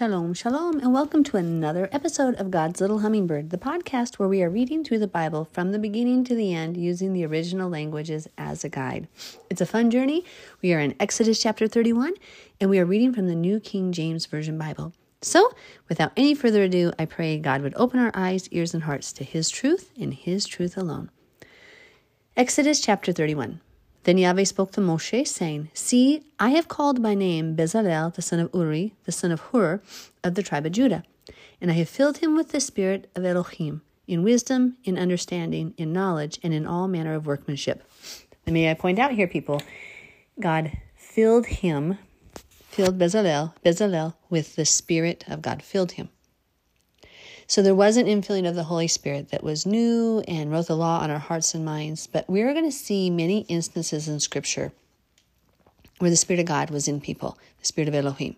Shalom, shalom, and welcome to another episode of God's Little Hummingbird, the podcast where we are reading through the Bible from the beginning to the end using the original languages as a guide. It's a fun journey. We are in Exodus chapter 31, and we are reading from the New King James Version Bible. So, without any further ado, I pray God would open our eyes, ears, and hearts to His truth and His truth alone. Exodus chapter 31. Then Yahweh spoke to Moshe, saying, See, I have called by name Bezalel, the son of Uri, the son of Hur, of the tribe of Judah, and I have filled him with the spirit of Elohim, in wisdom, in understanding, in knowledge, and in all manner of workmanship. And may I point out here, people, God filled him, filled Bezalel, Bezalel with the spirit of God, filled him. So there was an infilling of the Holy Spirit that was new and wrote the law on our hearts and minds. But we're going to see many instances in Scripture where the Spirit of God was in people, the Spirit of Elohim.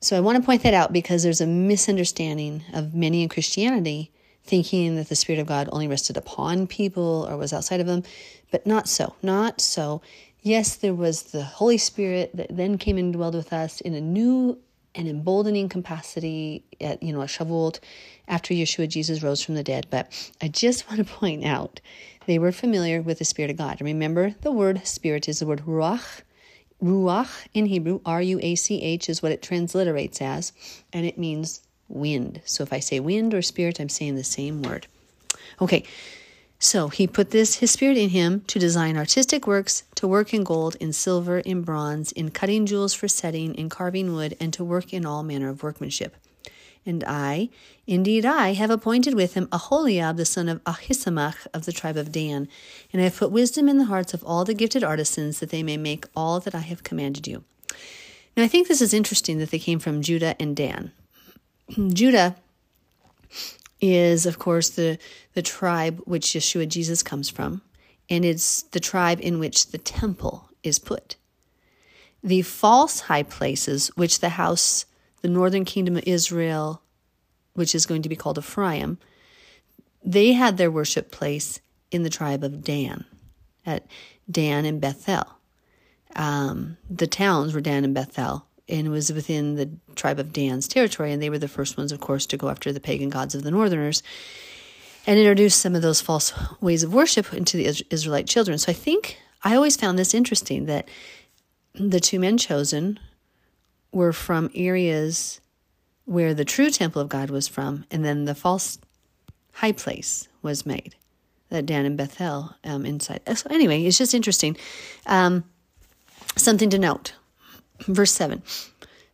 So I want to point that out because there's a misunderstanding of many in Christianity thinking that the Spirit of God only rested upon people or was outside of them, but not so. Not so. Yes, there was the Holy Spirit that then came and dwelled with us in a new an emboldening capacity at you know a Shavuot after Yeshua Jesus rose from the dead. But I just want to point out they were familiar with the Spirit of God. Remember, the word Spirit is the word ruach. Ruach in Hebrew, R U A C H, is what it transliterates as, and it means wind. So if I say wind or spirit, I'm saying the same word. Okay, so he put this his spirit in him to design artistic works, to work in gold, in silver, in bronze, in cutting jewels for setting, in carving wood, and to work in all manner of workmanship. And I, indeed I, have appointed with him Aholiab the son of Ahisamach of the tribe of Dan, and I have put wisdom in the hearts of all the gifted artisans that they may make all that I have commanded you. Now I think this is interesting that they came from Judah and Dan. Judah is, of course, the, the tribe which Yeshua Jesus comes from, and it's the tribe in which the temple is put. The false high places, which the house, the northern kingdom of Israel, which is going to be called Ephraim, they had their worship place in the tribe of Dan, at Dan and Bethel. Um, the towns were Dan and Bethel, and was within the tribe of Dan's territory. And they were the first ones, of course, to go after the pagan gods of the northerners and introduce some of those false ways of worship into the Israelite children. So I think I always found this interesting that the two men chosen were from areas where the true temple of God was from, and then the false high place was made, that Dan and Bethel um, inside. So anyway, it's just interesting. Um, something to note Verse 7.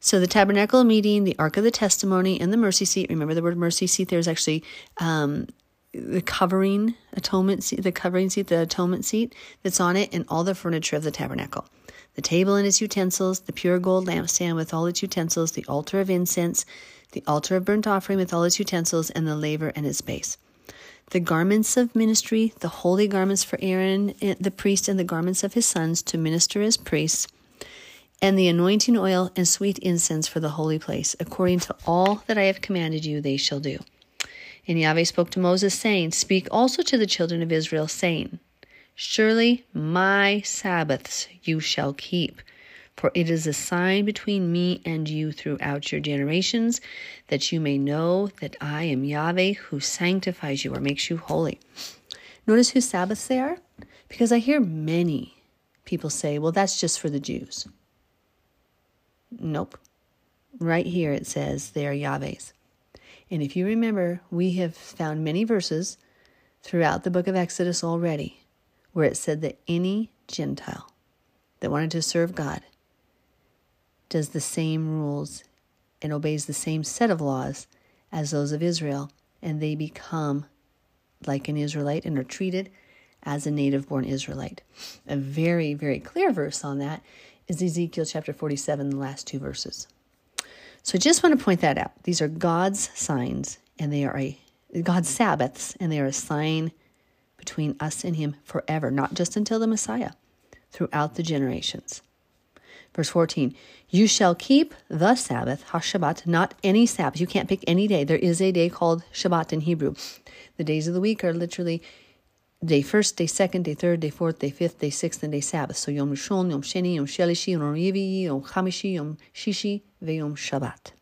So the tabernacle meeting, the ark of the testimony, and the mercy seat. Remember the word mercy seat? There's actually um, the covering atonement seat, the covering seat, the atonement seat that's on it, and all the furniture of the tabernacle. The table and its utensils, the pure gold lampstand with all its utensils, the altar of incense, the altar of burnt offering with all its utensils, and the laver and its base. The garments of ministry, the holy garments for Aaron eh, the priest, and the garments of his sons to minister as priests and the anointing oil and sweet incense for the holy place. According to all that I have commanded you, they shall do. And Yahweh spoke to Moses, saying, Speak also to the children of Israel, saying, Surely my Sabbaths you shall keep, for it is a sign between me and you throughout your generations, that you may know that I am Yahweh who sanctifies you or makes you holy. Notice whose Sabbaths they are? Because I hear many people say, well, that's just for the Jews. Nope. Right here it says they are Yahweh's. And if you remember, we have found many verses throughout the book of Exodus already where it said that any Gentile that wanted to serve God does the same rules and obeys the same set of laws as those of Israel, and they become like an Israelite and are treated as a native born Israelite. A very, very clear verse on that is Ezekiel chapter 47, the last two verses. So I just want to point that out. These are God's signs, and they are a God's Sabbaths, and they are a sign between us and Him forever, not just until the Messiah, throughout the generations. Verse 14, you shall keep the Sabbath, HaShabbat, not any Sabbath. You can't pick any day. There is a day called Shabbat in Hebrew. The days of the week are literally day first, day second, day third, day fourth, day fifth, day sixth, and day Sabbath. So Yom Rishon, Yom Sheni, Yom Shelishi, Yom Revi, Yom Chamishi, Yom Shishi, Yom Shabbat.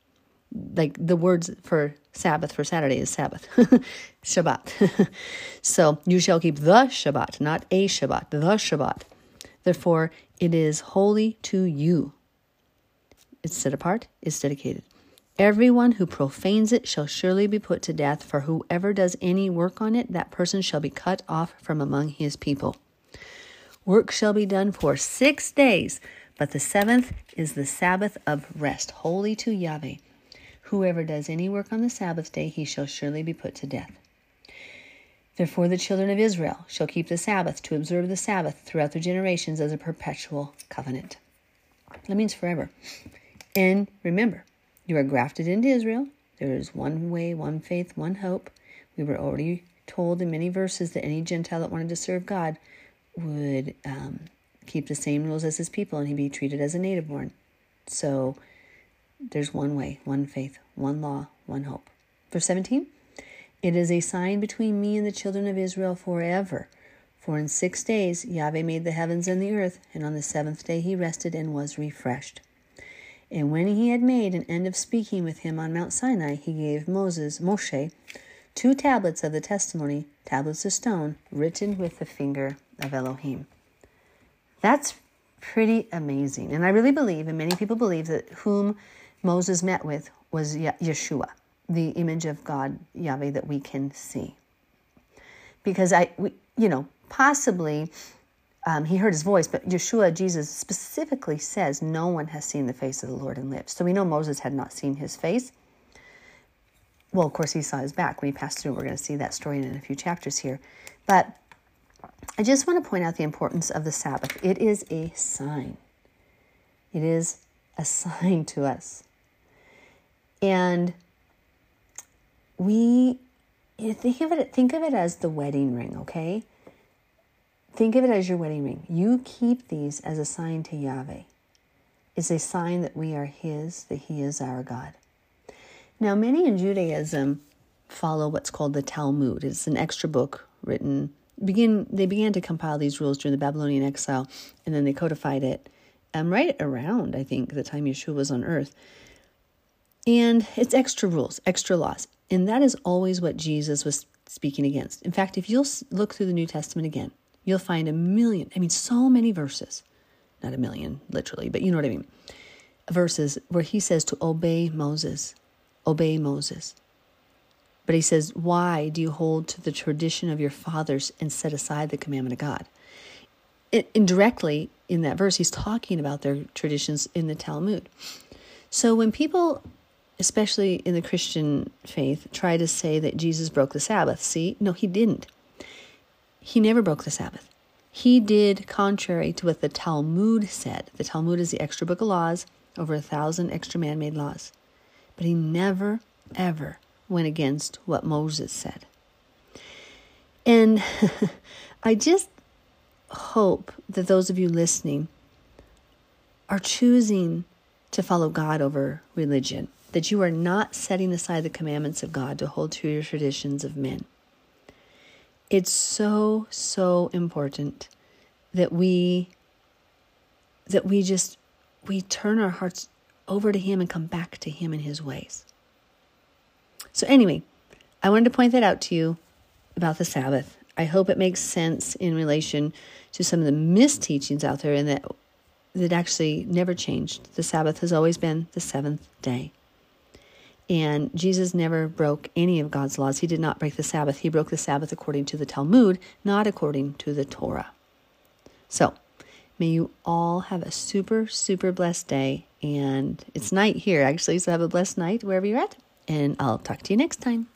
Like the words for Sabbath for Saturday is Sabbath, Shabbat. so you shall keep the Shabbat, not a Shabbat, the Shabbat. Therefore, it is holy to you. It's set apart, it's dedicated. Everyone who profanes it shall surely be put to death, for whoever does any work on it, that person shall be cut off from among his people. Work shall be done for six days, but the seventh is the Sabbath of rest, holy to Yahweh. Whoever does any work on the Sabbath day, he shall surely be put to death. Therefore, the children of Israel shall keep the Sabbath to observe the Sabbath throughout their generations as a perpetual covenant. That means forever. And remember, you are grafted into Israel. There is one way, one faith, one hope. We were already told in many verses that any Gentile that wanted to serve God would um, keep the same rules as his people and he'd be treated as a native born. So there's one way, one faith, one law, one hope. Verse 17 It is a sign between me and the children of Israel forever. For in six days Yahweh made the heavens and the earth, and on the seventh day he rested and was refreshed. And when he had made an end of speaking with him on Mount Sinai, he gave Moses, Moshe, two tablets of the testimony, tablets of stone, written with the finger of Elohim. That's pretty amazing. And I really believe, and many people believe, that whom Moses met with was Yeshua, the image of God, Yahweh, that we can see. Because I, we, you know, possibly um, he heard his voice, but Yeshua, Jesus, specifically says, No one has seen the face of the Lord and lived. So we know Moses had not seen his face. Well, of course, he saw his back when he passed through. We're going to see that story in a few chapters here. But I just want to point out the importance of the Sabbath. It is a sign, it is a sign to us. And we think of it think of it as the wedding ring, okay? Think of it as your wedding ring. You keep these as a sign to Yahweh. It's a sign that we are His, that He is our God. Now, many in Judaism follow what's called the Talmud. It's an extra book written. Begin they began to compile these rules during the Babylonian exile, and then they codified it um, right around I think the time Yeshua was on earth. And it's extra rules, extra laws, and that is always what Jesus was speaking against. In fact, if you'll look through the New Testament again, you'll find a million, I mean, so many verses, not a million literally, but you know what I mean, verses where he says to obey Moses, obey Moses. But he says, Why do you hold to the tradition of your fathers and set aside the commandment of God? Indirectly, in that verse, he's talking about their traditions in the Talmud. So when people, especially in the Christian faith, try to say that Jesus broke the Sabbath, see, no, he didn't. He never broke the Sabbath. He did contrary to what the Talmud said. The Talmud is the extra book of laws, over a thousand extra man made laws. But he never, ever went against what Moses said. And I just hope that those of you listening are choosing to follow God over religion, that you are not setting aside the commandments of God to hold to your traditions of men. It's so, so important that we that we just we turn our hearts over to him and come back to him in his ways. So anyway, I wanted to point that out to you about the Sabbath. I hope it makes sense in relation to some of the misteachings out there and that that actually never changed. The Sabbath has always been the seventh day. And Jesus never broke any of God's laws. He did not break the Sabbath. He broke the Sabbath according to the Talmud, not according to the Torah. So, may you all have a super, super blessed day. And it's night here, actually. So, have a blessed night wherever you're at. And I'll talk to you next time.